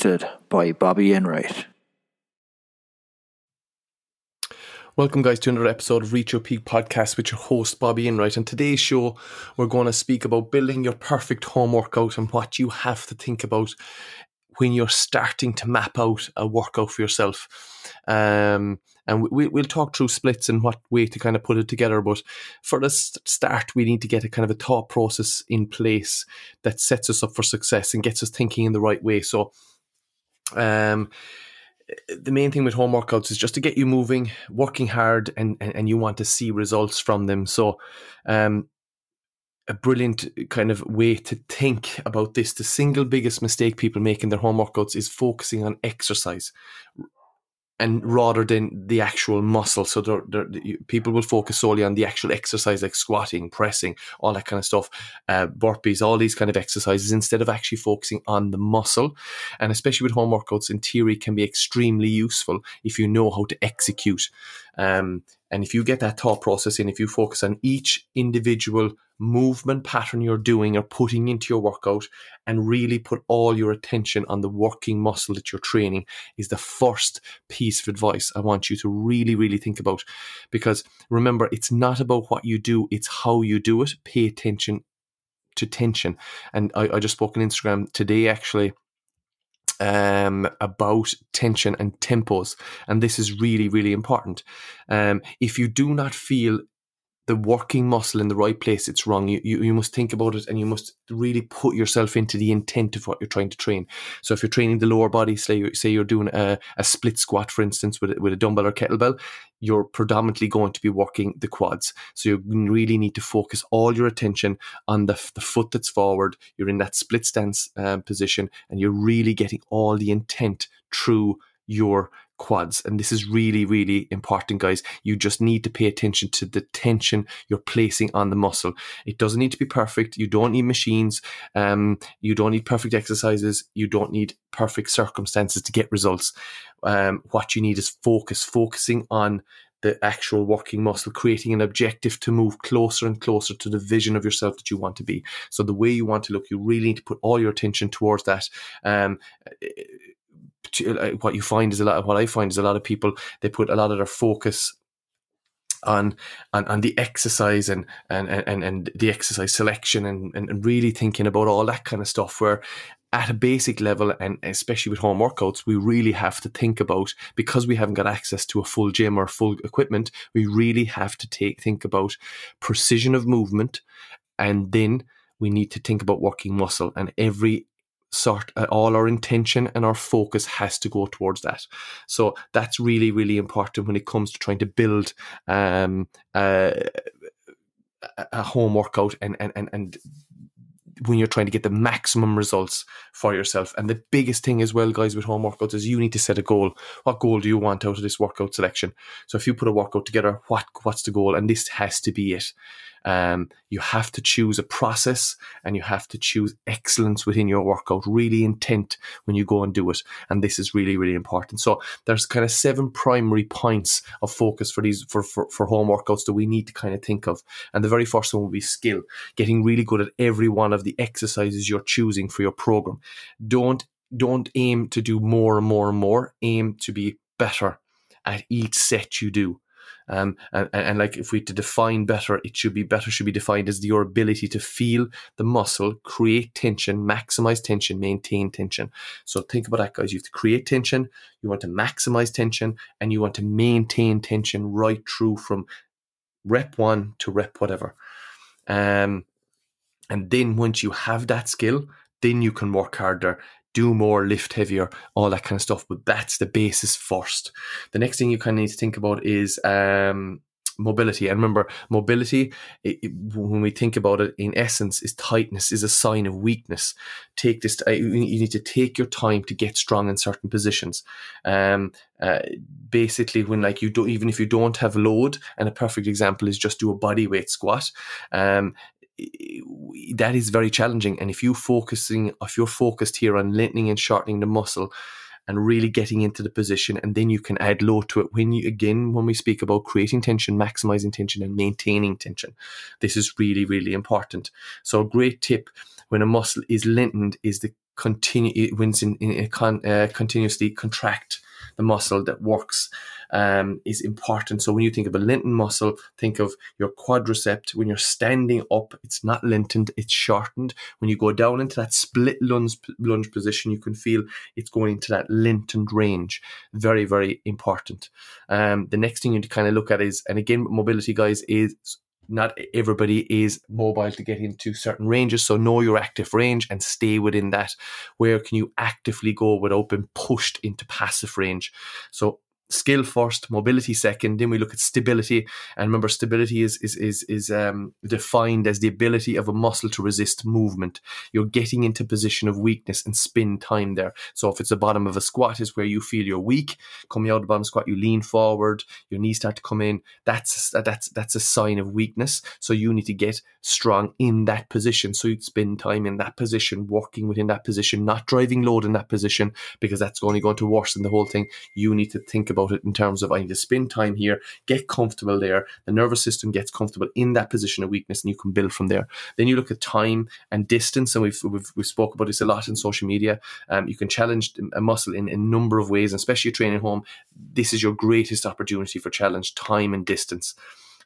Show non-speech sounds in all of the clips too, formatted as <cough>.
hosted by Bobby Enright. Welcome, guys, to another episode of Reach Your Peak podcast with your host, Bobby Enright. On today's show, we're going to speak about building your perfect home workout and what you have to think about when you're starting to map out a workout for yourself. Um, and we, we'll talk through splits and what way to kind of put it together. But for the start, we need to get a kind of a thought process in place that sets us up for success and gets us thinking in the right way. So, um, the main thing with home workouts is just to get you moving, working hard, and, and, and you want to see results from them. So, um, a brilliant kind of way to think about this. The single biggest mistake people make in their home workouts is focusing on exercise and rather than the actual muscle. So they're, they're, people will focus solely on the actual exercise, like squatting, pressing, all that kind of stuff, uh, burpees, all these kind of exercises, instead of actually focusing on the muscle. And especially with home workouts, in theory, can be extremely useful if you know how to execute. Um, and if you get that thought process in, if you focus on each individual movement pattern you're doing or putting into your workout and really put all your attention on the working muscle that you're training is the first piece of advice I want you to really, really think about. Because remember, it's not about what you do, it's how you do it. Pay attention to tension. And I, I just spoke on Instagram today actually um, about tension and tempos. And this is really, really important. Um, if you do not feel the working muscle in the right place, it's wrong. You, you, you must think about it and you must really put yourself into the intent of what you're trying to train. So if you're training the lower body, say, say you're doing a, a split squat, for instance, with, with a dumbbell or kettlebell, you're predominantly going to be working the quads. So you really need to focus all your attention on the, the foot that's forward. You're in that split stance um, position and you're really getting all the intent through your quads. And this is really, really important, guys. You just need to pay attention to the tension you're placing on the muscle. It doesn't need to be perfect. You don't need machines. Um, you don't need perfect exercises. You don't need perfect circumstances to get results. Um, what you need is focus, focusing on the actual working muscle, creating an objective to move closer and closer to the vision of yourself that you want to be. So the way you want to look, you really need to put all your attention towards that. Um, Uh, what you find is a lot of what I find is a lot of people they put a lot of their focus on on, on the exercise and, and and and the exercise selection and, and really thinking about all that kind of stuff where at a basic level and especially with home workouts we really have to think about because we haven't got access to a full gym or full equipment we really have to take think about precision of movement and then we need to think about working muscle and every sort uh, all our intention and our focus has to go towards that so that's really really important when it comes to trying to build um, a home workout and and and, and when you're trying to get the maximum results for yourself. And the biggest thing as well, guys, with home workouts is you need to set a goal. What goal do you want out of this workout selection? So if you put a workout together, what what's the goal? And this has to be it. Um, you have to choose a process and you have to choose excellence within your workout, really intent when you go and do it. And this is really, really important. So there's kind of seven primary points of focus for these for, for, for home workouts that we need to kind of think of. And the very first one will be skill, getting really good at every one of the exercises you're choosing for your program. Don't don't aim to do more and more and more. Aim to be better at each set you do. Um, and, and, like if we to define better, it should be better should be defined as your ability to feel the muscle, create tension, maximize tension, maintain tension. So think about that, guys. You have to create tension, you want to maximize tension, and you want to maintain tension right through from rep one to rep whatever. Um, and then once you have that skill, then you can work harder do more, lift heavier, all that kind of stuff. But that's the basis first. The next thing you kind of need to think about is um, mobility. And remember, mobility, it, it, when we think about it, in essence, is tightness, is a sign of weakness. Take this, uh, you need to take your time to get strong in certain positions. Um, uh, basically, when like you do, even if you don't have load, and a perfect example is just do a body weight squat. Um, that is very challenging. And if you focusing, if you're focused here on lengthening and shortening the muscle, and really getting into the position, and then you can add load to it. When you again, when we speak about creating tension, maximizing tension, and maintaining tension, this is really really important. So, a great tip when a muscle is lengthened is the continue it wins in, in, in con, uh, continuously contract the muscle that works um, is important. So when you think of a lengthened muscle, think of your quadricep. When you're standing up, it's not lengthened, it's shortened. When you go down into that split lunge, lunge position, you can feel it's going into that lengthened range. Very, very important. Um, the next thing you need to kind of look at is, and again, mobility guys, is not everybody is mobile to get into certain ranges. So know your active range and stay within that. Where can you actively go without being pushed into passive range? So skill first, mobility second. Then we look at stability, and remember, stability is is is is um, defined as the ability of a muscle to resist movement. You're getting into position of weakness and spin time there. So if it's the bottom of a squat, is where you feel you're weak. Coming out of the bottom squat, you lean forward, your knees start to come in. That's that's that's a sign of weakness. So you need to get strong in that position. So you'd spend time in that position, working within that position, not driving load in that position because that's only going to worsen the whole thing. You need to think about about it in terms of I need to spend time here, get comfortable there. The nervous system gets comfortable in that position of weakness, and you can build from there. Then you look at time and distance, and we've we've, we've spoke about this a lot in social media. Um, you can challenge a muscle in a number of ways, and especially training at home. This is your greatest opportunity for challenge: time and distance.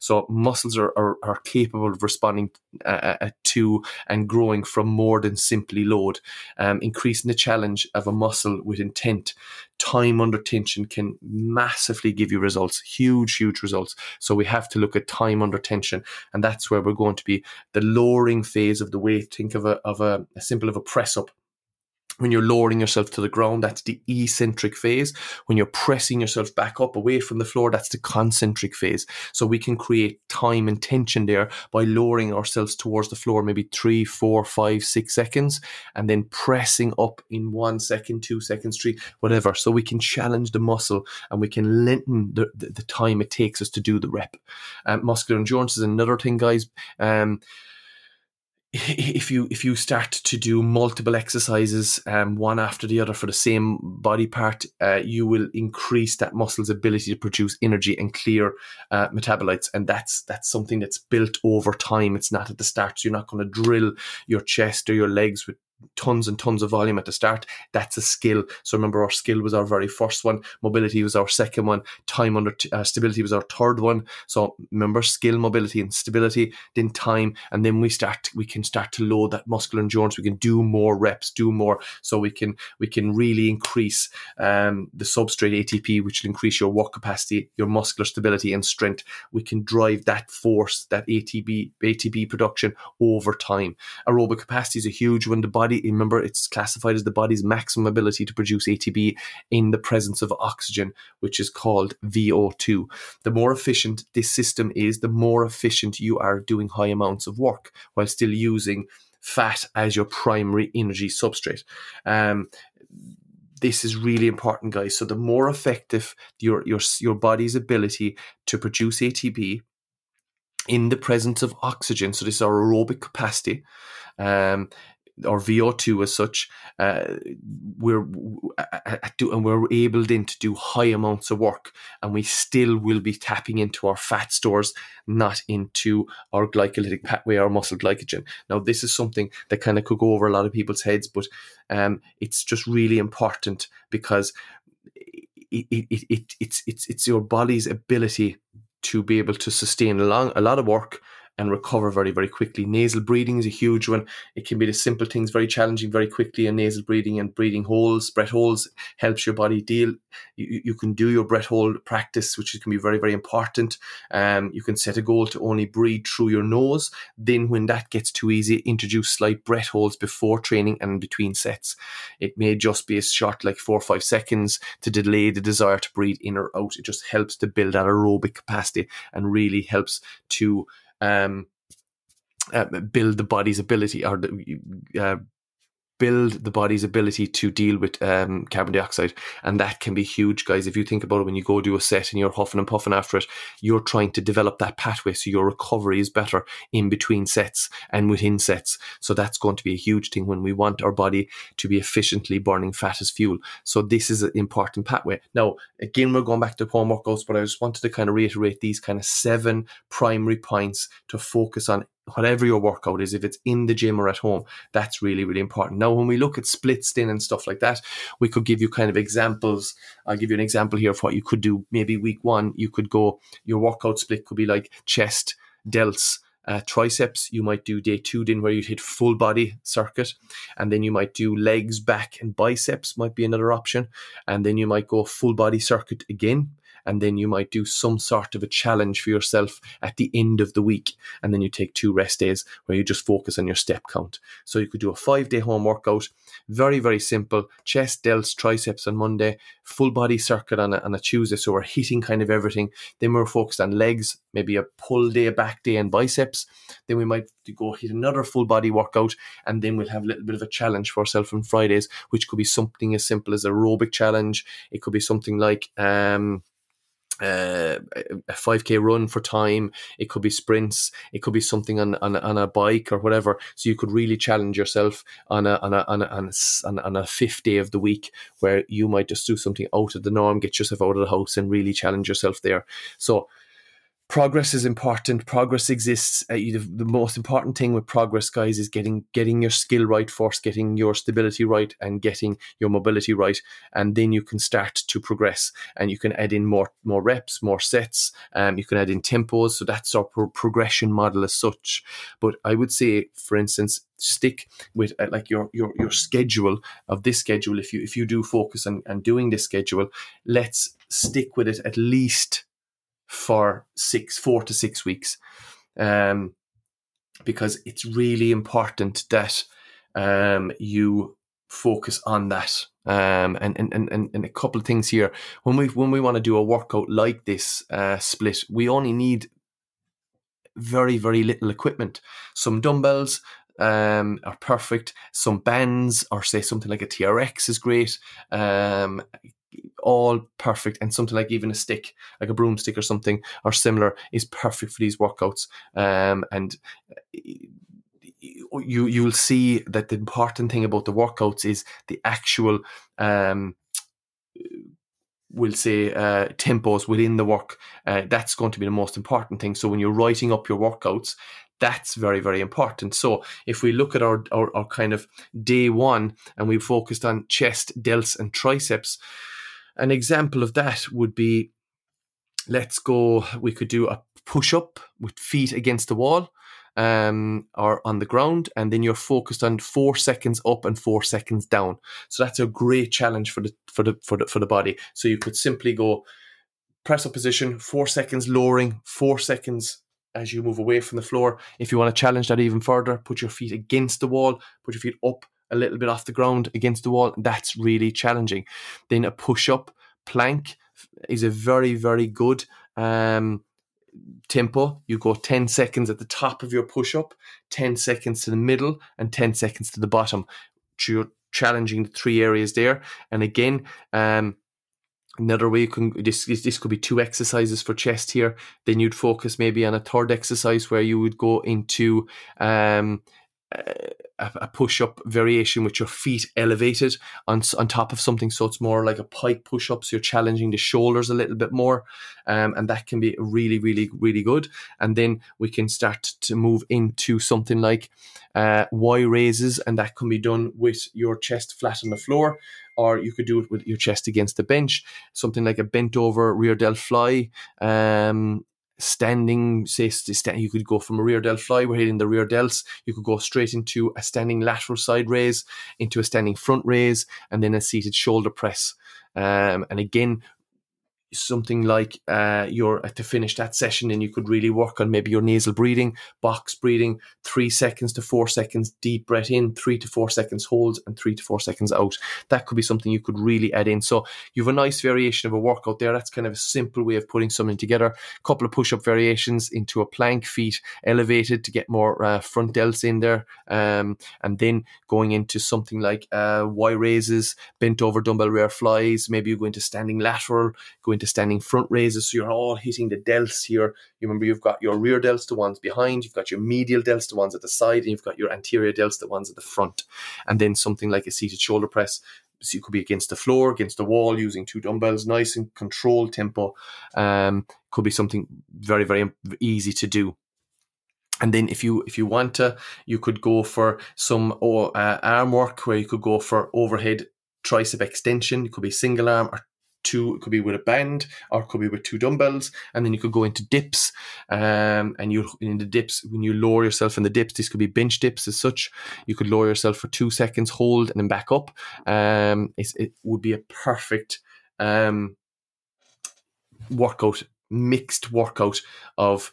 So muscles are, are, are capable of responding uh, uh, to and growing from more than simply load. Um, increasing the challenge of a muscle with intent, time under tension can massively give you results, huge, huge results. So we have to look at time under tension, and that's where we're going to be the lowering phase of the weight. Think of a of a, a simple of a press up when you're lowering yourself to the ground, that's the eccentric phase. When you're pressing yourself back up away from the floor, that's the concentric phase. So we can create time and tension there by lowering ourselves towards the floor, maybe three, four, five, six seconds, and then pressing up in one second, two seconds, three, whatever. So we can challenge the muscle and we can lengthen the, the, the time it takes us to do the rep. Um, muscular endurance is another thing, guys. Um, <laughs> if you if you start to do multiple exercises um, one after the other for the same body part uh, you will increase that muscle's ability to produce energy and clear uh, metabolites. And that's that's something that's built over time. It's not at the start. So you're not going to drill your chest or your legs with tons and tons of volume at the start. That's a skill. So remember, our skill was our very first one. Mobility was our second one. Time under t- uh, stability was our third one. So remember, skill, mobility, and stability. Then time, and then we start. We can start to load that muscular endurance. We can do more reps, do more. So we can we can really increase um, the substrate ATP, which will increase your work capacity, your muscular stability and strength. We can drive that force, that ATP ATP production over time. Aerobic capacity is a huge one. The body body, remember, it's classified as the body's maximum ability to produce ATP in the presence of oxygen, which is called VO2. The more efficient this system is, the more efficient you are doing high amounts of work while still using fat as your primary energy substrate. Um, this is really important, guys. So the more effective your your your body's ability to produce ATP in the presence of oxygen, so this is our aerobic capacity, um, or VO2 as such, uh, we're and we're able then to do high amounts of work, and we still will be tapping into our fat stores, not into our glycolytic pathway, our muscle glycogen. Now, this is something that kind of could go over a lot of people's heads, but um, it's just really important because it, it, it, it's it's it's your body's ability to be able to sustain a, long, a lot of work and recover very, very quickly. Nasal breathing is a huge one. It can be the simple things very challenging very quickly, and nasal breathing and breathing holes, breath holes helps your body deal. You, you can do your breath hold practice, which can be very, very important. Um, you can set a goal to only breathe through your nose. Then, when that gets too easy, introduce slight breath holds before training and between sets. It may just be a short, like four or five seconds, to delay the desire to breathe in or out. It just helps to build that aerobic capacity and really helps to um, uh, build the body's ability or the, uh, build the body's ability to deal with um, carbon dioxide. And that can be huge, guys. If you think about it, when you go do a set and you're huffing and puffing after it, you're trying to develop that pathway so your recovery is better in between sets and within sets. So that's going to be a huge thing when we want our body to be efficiently burning fat as fuel. So this is an important pathway. Now, again, we're going back to home workouts, but I just wanted to kind of reiterate these kind of seven primary points to focus on whatever your workout is, if it's in the gym or at home, that's really, really important. Now, when we look at splits then and stuff like that, we could give you kind of examples. I'll give you an example here of what you could do. Maybe week one, you could go, your workout split could be like chest, delts, uh, triceps, you might do day two, then where you'd hit full body circuit, and then you might do legs, back, and biceps might be another option, and then you might go full body circuit again, and then you might do some sort of a challenge for yourself at the end of the week and then you take two rest days where you just focus on your step count. So you could do a five day home workout very very simple chest delts triceps on monday full body circuit on a, on a tuesday so we're hitting kind of everything. Then we're focused on legs maybe a pull day a back day and biceps. Then we might go hit another full body workout and then we'll have a little bit of a challenge for ourselves on fridays which could be something as simple as aerobic challenge. It could be something like um uh, a 5k run for time. It could be sprints. It could be something on, on, on a bike or whatever. So you could really challenge yourself on a on a, on a, on a, on a fifth day of the week where you might just do something out of the norm get yourself out of the house and really challenge yourself there. So progress is important. Progress exists. Uh, you, the most important thing with progress guys is getting getting your skill right first getting your stability right and getting your mobility right and then you can start to progress and you can add in more more reps more sets um, you can add in tempos so that's our pro- progression model as such. But i would say for instance stick with uh, like your your your schedule of this schedule. If you if you do focus on, on doing this schedule let's stick with it at least for six, four to six weeks, um, because it's really important that um, you focus on that. Um, and, and, and, and a couple of things here. When we when we want to do a workout like this uh, split, we only need very very little equipment. Some dumbbells, um, are perfect. Some bands, or say something like a TRX, is great. Um, all perfect and something like even a stick like a broomstick or something or similar is perfect for these workouts. Um, and you you'll see that the important thing about the workouts is the actual um, we'll say uh, tempos within the work. Uh, that's going to be the most important thing. So when you're writing up your workouts that's very very important. So if we look at our, our, our kind of day one and we focused on chest delts and triceps an example of that would be let's go, we could do a push up with feet against the wall um, or on the ground, and then you're focused on four seconds up and four seconds down. So that's a great challenge for the for the for the for the body. So you could simply go press up position, four seconds lowering, four seconds as you move away from the floor. If you want to challenge that even further, put your feet against the wall, put your feet up a little bit off the ground against the wall. That's really challenging. Then a push up plank is a very, very good um, tempo. You go 10 seconds at the top of your push up, 10 seconds to the middle, and 10 seconds to the bottom. You're challenging the three areas there. And again, um, Another way you can this this could be two exercises for chest here. Then you'd focus maybe on a third exercise where you would go into um, a, push up variation with your feet elevated on on top of something, so it's more like a pike push up. So you're challenging the shoulders a little bit more, um, and that can be really, really, really good. And then we can start to move into something like uh, Y raises, and that can be done with your chest flat on the floor, or you could do it with your chest against the bench. Something like a bent over rear delt fly. Um, standing, say, you could go from a rear delt fly, we're hitting the rear delts. You could go straight into a standing lateral side raise, into a standing front raise, and then a seated shoulder press. Um, and again, something like uh, you're at to finish that session and you could really work on maybe your nasal breathing, box breathing, three seconds to four seconds deep breath in, three to four seconds hold, and three to four seconds out. That could be something you could really add in. So you have a nice variation of a workout there. That's kind of a simple way of putting something together. A couple of push up variations into a plank, feet elevated to get more uh, front delts in there, um, and then going into something like uh, Y raises, bent over dumbbell rear flies. Maybe you go into standing lateral, go into standing front raises. So you're all hitting the delts here. You remember you've got your rear delts, the ones behind, you've got your medial delts, the ones at the side, and you've got your anterior delts, the ones at the front. And then something like a seated shoulder press. So you could be against the floor, against the wall, using two dumbbells, nice and controlled tempo. Um, could be something very, very easy to do. and then if you if you want to you could go for some oh, uh, arm work where you could go for overhead tricep extension it could be single arm or two it could be with a band or it could be with two dumbbells and then you could go into dips um, and you in the dips when you lower yourself in the dips this could be bench dips as such. You could lower yourself for two seconds hold and then back up. Um, it would be a perfect um, workout mixed workout of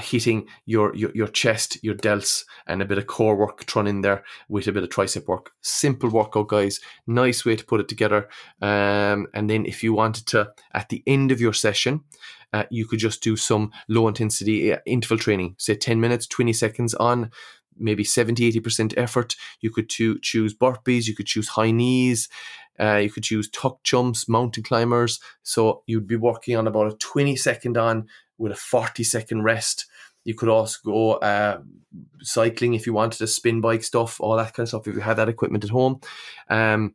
hitting your, your your chest, your delts, and a bit of core work thrown in there with a bit of tricep work. Simple workout, guys. Nice way to put it together. Um, and then if you wanted to, at the end of your session, uh, you could just do some low intensity uh, interval training, say 10 minutes, 20 seconds on maybe 70 80% effort you could to choose burpees you could choose high knees uh, you could choose tuck jumps mountain climbers so you'd be working on about a 20 second on with a 40 second rest. You could also go uh, cycling if you wanted to spin bike stuff, all that kind of stuff if you had that equipment at home. Um,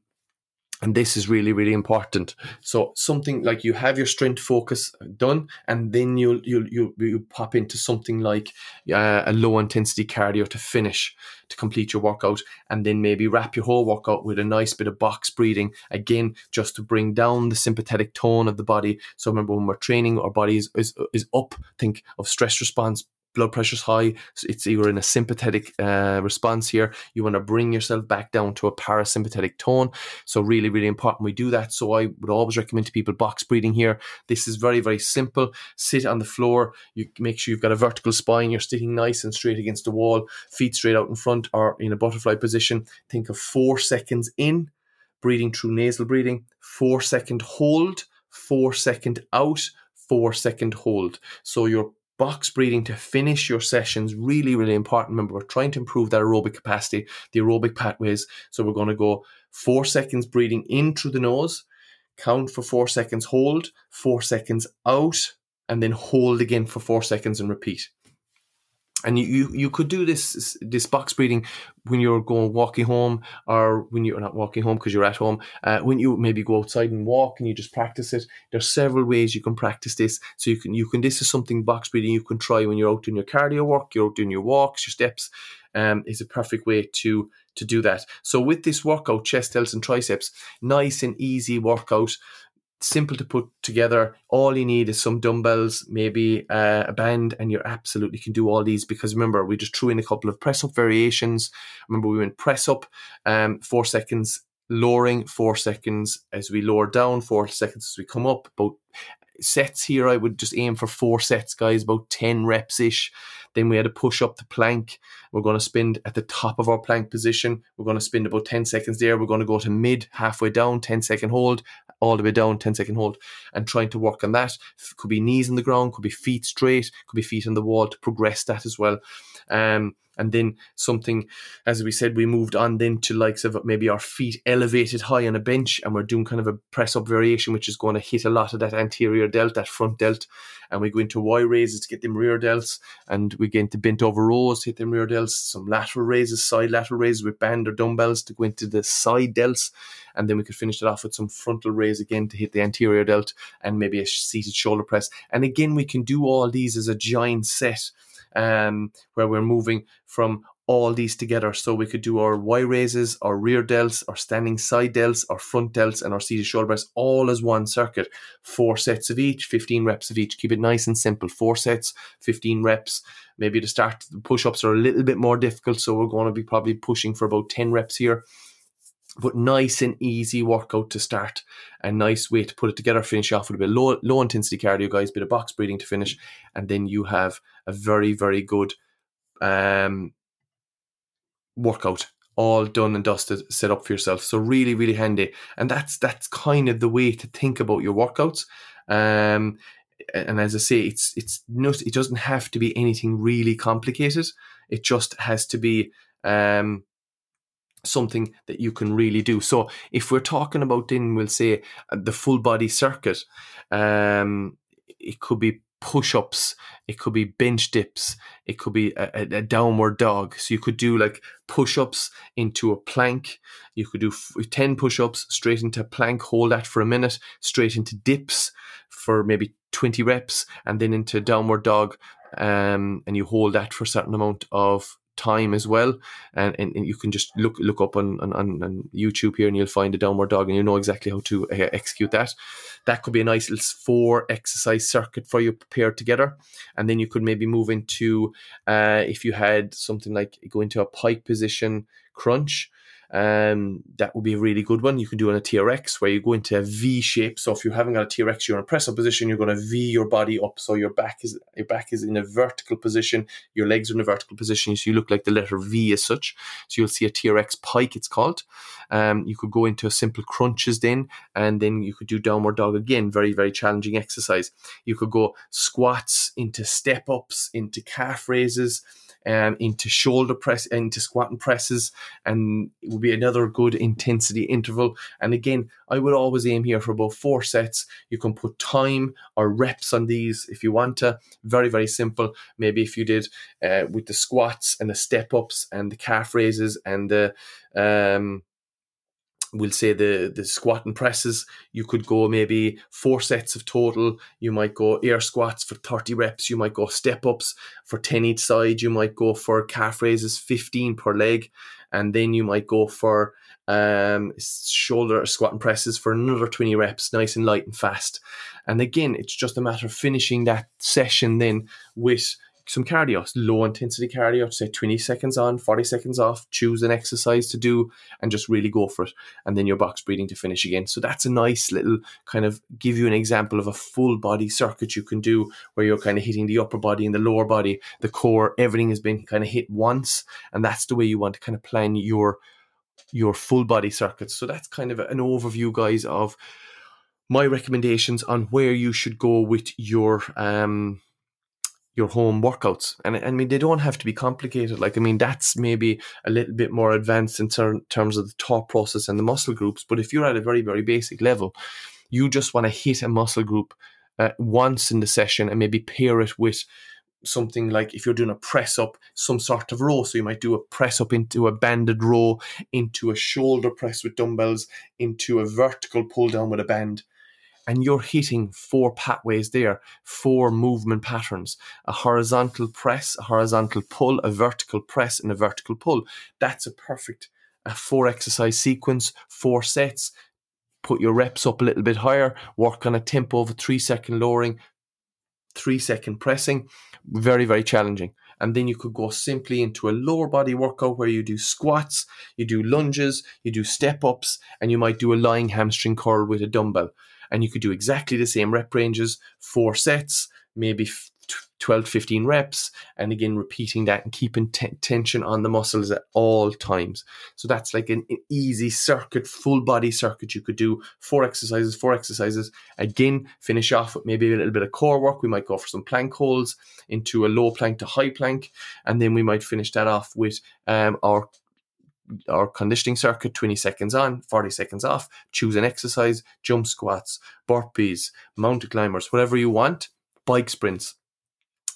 and this is really really important. So something like you have your strength focus done and then you'll you'll you you pop into something like uh, a low intensity cardio to finish to complete your workout and then maybe wrap your whole workout with a nice bit of box breathing again just to bring down the sympathetic tone of the body. So remember when we're training our body is, is, is up. Think of stress response blood pressure's high, it's you're in a sympathetic uh, response here. You want to bring yourself back down to a parasympathetic tone. So really, really important we do that. So I would always recommend to people box breathing here. This is very, very simple. Sit on the floor. You make sure you've got a vertical spine. You're sitting nice and straight against the wall, feet straight out in front or in a butterfly position. Think of four seconds in, breathing through nasal breathing, four second hold, four second out, four second hold. So you're box breathing to finish your sessions really really important. Remember we're trying to improve that aerobic capacity the aerobic pathways. So we're going to go four seconds breathing in through the nose count for four seconds hold four seconds out and then hold again for four seconds and repeat and you, you, could do this this box breathing when you're going walking home or when you're not walking home because you're at home. Uh, when you maybe go outside and walk and you just practice it there's several ways you can practice this. So you can you can this is something box breathing you can try when you're out doing your cardio work you're out doing your walks your steps um, is a perfect way to to do that. So with this workout chest delts and triceps nice and easy workout simple to put together. All you need is some dumbbells, maybe uh, a band, and you absolutely can do all these. Because remember, we just threw in a couple of press up variations. Remember, we went press up, um, four seconds lowering, four seconds as we lower down, four seconds as we come up. About sets here, I would just aim for four sets, guys, about 10 reps ish. Then we had to push up the plank. We're going to spin at the top of our plank position. We're going to spin about 10 seconds there. We're going to go to mid, halfway down, 10 second hold, all the way down, 10 second hold, and trying to work on that. Could be knees on the ground, could be feet straight, could be feet on the wall to progress that as well. Um, and then something, as we said, we moved on then to likes of maybe our feet elevated high on a bench, and we're doing kind of a press up variation, which is going to hit a lot of that anterior delt, that front delt, and we go into Y raises to get them rear delts, and we get into bent over rows, hit them rear delts, some lateral raises, side lateral raises with band or dumbbells to go into the side delts, and then we could finish it off with some frontal raise again to hit the anterior delt, and maybe a seated shoulder press, and again we can do all these as a giant set um, where we're moving from all these together. So we could do our Y raises, our rear delts, our standing side delts, our front delts, and our seated shoulder press all as one circuit. Four sets of each, 15 reps of each. Keep it nice and simple. Four sets, 15 reps. Maybe to start, the push ups are a little bit more difficult. So we're going to be probably pushing for about 10 reps here but nice and easy workout to start. A nice way to put it together, finish off with a bit low, low intensity cardio, guys, bit of box breathing to finish, and then you have a very, very good um, workout all done and dusted, set up for yourself. So really, really handy. And that's that's kind of the way to think about your workouts. Um, and as I say, it's it's not it doesn't have to be anything really complicated. It just has to be um, something that you can really do. So if we're talking about then we'll say uh, the full body circuit, um, it could be push-ups it could be bench dips it could be a, a, downward dog. So you could do like push-ups into a plank. You could do 10 push-ups straight into plank hold that for a minute straight into dips for maybe 20 reps and then into downward dog um, and you hold that for a certain amount of time as well. And, and, and you can just look look up on, on, on youtube here and you'll find a downward dog and you know exactly how to uh, execute that. That could be a nice little four exercise circuit for you prepared together. And then you could maybe move into uh, if you had something like go into a pike position crunch um, that would be a really good one. You can do on a TRX where you go into a V shape. So if you haven't got a TRX, you're in a press up position, you're going to V your body up. So your back is your back is in a vertical position, your legs are in a vertical position, so you look like the letter V as such. So you'll see a TRX pike, it's called. Um, you could go into a simple crunches then, and then you could do downward dog again. Very, very challenging exercise. You could go squats into step ups, into calf raises um, into shoulder press, into squat and presses, and it will be another good intensity interval. And again, I would always aim here for about four sets. You can put time or reps on these if you want to. Very, very simple. Maybe if you did uh, with the squats and the step ups and the calf raises and the um, we'll say the the squat and presses you could go maybe four sets of total. You might go air squats for 30 reps. You might go step ups for 10 each side. You might go for calf raises 15 per leg. And then you might go for um, shoulder squat and presses for another 20 reps nice and light and fast. And again it's just a matter of finishing that session then with some cardio, low intensity cardio, say 20 seconds on, 40 seconds off, choose an exercise to do and just really go for it. And then your box breathing to finish again. So that's a nice little kind of give you an example of a full body circuit you can do where you're kind of hitting the upper body and the lower body, the core, everything has been kind of hit once. And that's the way you want to kind of plan your your full body circuits. So that's kind of an overview, guys, of my recommendations on where you should go with your um your home workouts. And I mean, they don't have to be complicated. Like, I mean, that's maybe a little bit more advanced in ter- terms of the thought process and the muscle groups. But if you're at a very, very basic level, you just want to hit a muscle group uh, once in the session and maybe pair it with something like if you're doing a press up, some sort of row. So you might do a press up into a banded row, into a shoulder press with dumbbells, into a vertical pull down with a band and you're hitting four pathways there, four movement patterns a horizontal press, a horizontal pull, a vertical press, and a vertical pull. That's a perfect a four exercise sequence, four sets. Put your reps up a little bit higher, work on a tempo of a three second lowering, three second pressing. Very, very challenging. And then you could go simply into a lower body workout where you do squats, you do lunges, you do step ups, and you might do a lying hamstring curl with a dumbbell and you could do exactly the same rep ranges, four sets, maybe 12 15 reps and again repeating that and keeping t- tension on the muscles at all times. So that's like an, an, easy circuit full body circuit you could do. Four exercises four exercises. Again finish off with maybe a little bit of core work. We might go for some plank holds into a low plank to high plank and then we might finish that off with um, our our conditioning circuit 20 seconds on 40 seconds off choose an exercise jump squats burpees mountain climbers whatever you want bike sprints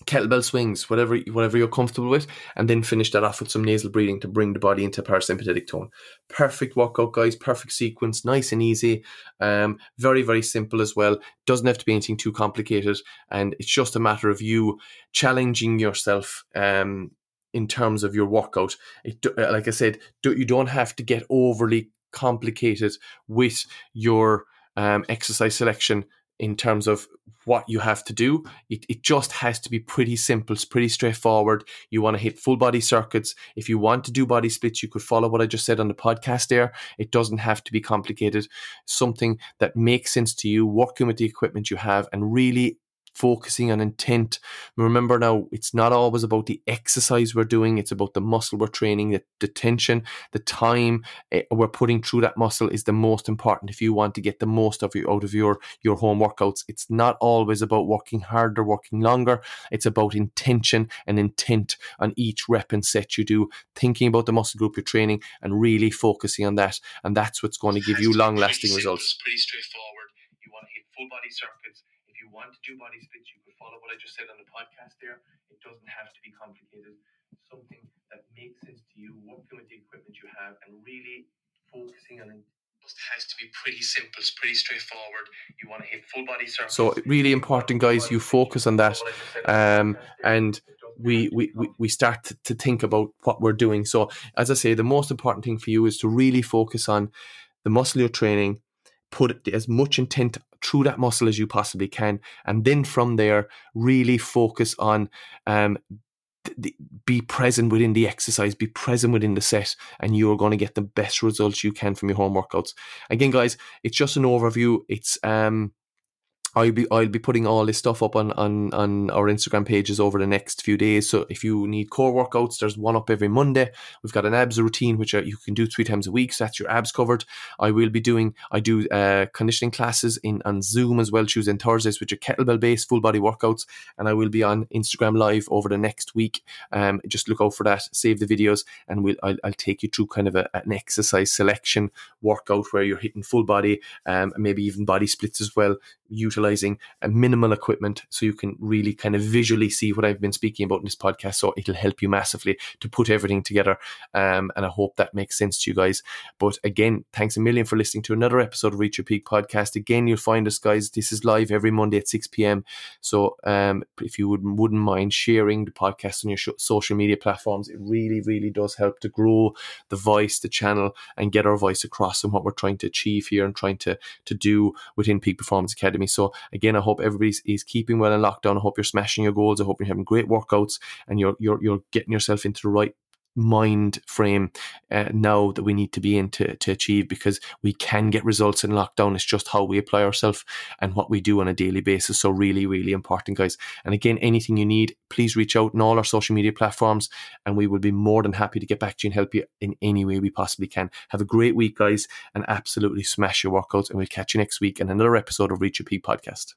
kettlebell swings whatever whatever you're comfortable with and then finish that off with some nasal breathing to bring the body into parasympathetic tone. Perfect workout guys perfect sequence nice and easy um, very very simple as well doesn't have to be anything too complicated and it's just a matter of you challenging yourself um, in terms of your workout. It, uh, like I said, you don't have to get overly complicated with your um, exercise selection in terms of what you have to do. It, it just has to be pretty simple, it's pretty straightforward. You want to hit full body circuits. If you want to do body splits, you could follow what I just said on the podcast there. It doesn't have to be complicated. Something that makes sense to you, working with the equipment you have, and really focusing on intent. Remember now, it's not always about the exercise we're doing, it's about the muscle we're training, the, the tension, the time uh, we're putting through that muscle is the most important if you want to get the most of you out of your, your home workouts. It's not always about working harder, working longer. It's about intention and intent on each rep and set you do, thinking about the muscle group you're training and really focusing on that. And that's what's going to give you long lasting results. Pretty straightforward. You want to hit full body circuits want to do body splits, you could follow what I just said on the podcast there. It doesn't have to be complicated. Something that makes sense to you, working with the equipment you have, and really focusing on it has to be pretty simple, it's pretty straightforward. You want to hit full body circles. So really important, guys. You focus on that, um, and we, we, we, start to, to think about what we're doing. So as I say, the most important thing for you is to really focus on the muscle you're training, put as much intent through that muscle as you possibly can, and then from there, really focus on um, be present within the exercise, be present within the set, and you're going to get the best results you can from your home workouts. Again, guys, it's just an overview. It's um I'll be I'll be putting all this stuff up on, on on our Instagram pages over the next few days. So if you need core workouts, there's one up every Monday. We've got an abs routine which you can do three times a week. So that's your abs covered. I will be doing I do uh, conditioning classes in on Zoom as well and Thursdays, which are kettlebell based full body workouts. And I will be on Instagram live over the next week. Um, just look out for that. Save the videos, and we'll I'll, I'll take you through kind of a, an exercise selection workout where you're hitting full body, um, maybe even body splits as well utilizing a minimal equipment so you can really kind of visually see what I've been speaking about in this podcast. So it'll help you massively to put everything together. Um, and I hope that makes sense to you guys. But again, thanks a million for listening to another episode of Reach Your Peak podcast. Again, you'll find us, guys. This is live every Monday at 6 p.m. So um, if you would, wouldn't mind sharing the podcast on your sh- social media platforms, it really, really does help to grow the voice, the channel, and get our voice across and what we're trying to achieve here and trying to, to do within Peak Performance Academy Academy. So again, I hope everybody is keeping well in lockdown. I hope you're smashing your goals. I hope you're having great workouts and you're you're you're getting yourself into the right mind frame uh, now that we need to be in to, to achieve because we can get results in lockdown. It's just how we apply ourselves and what we do on a daily basis. So, really, really important, guys. And again, anything you need, please reach out on all our social media platforms and we will be more than happy to get back to you and help you in any way we possibly can. Have a great week, guys, and absolutely smash your workouts. And we'll catch you next week in another episode of Reach Your Peak podcast.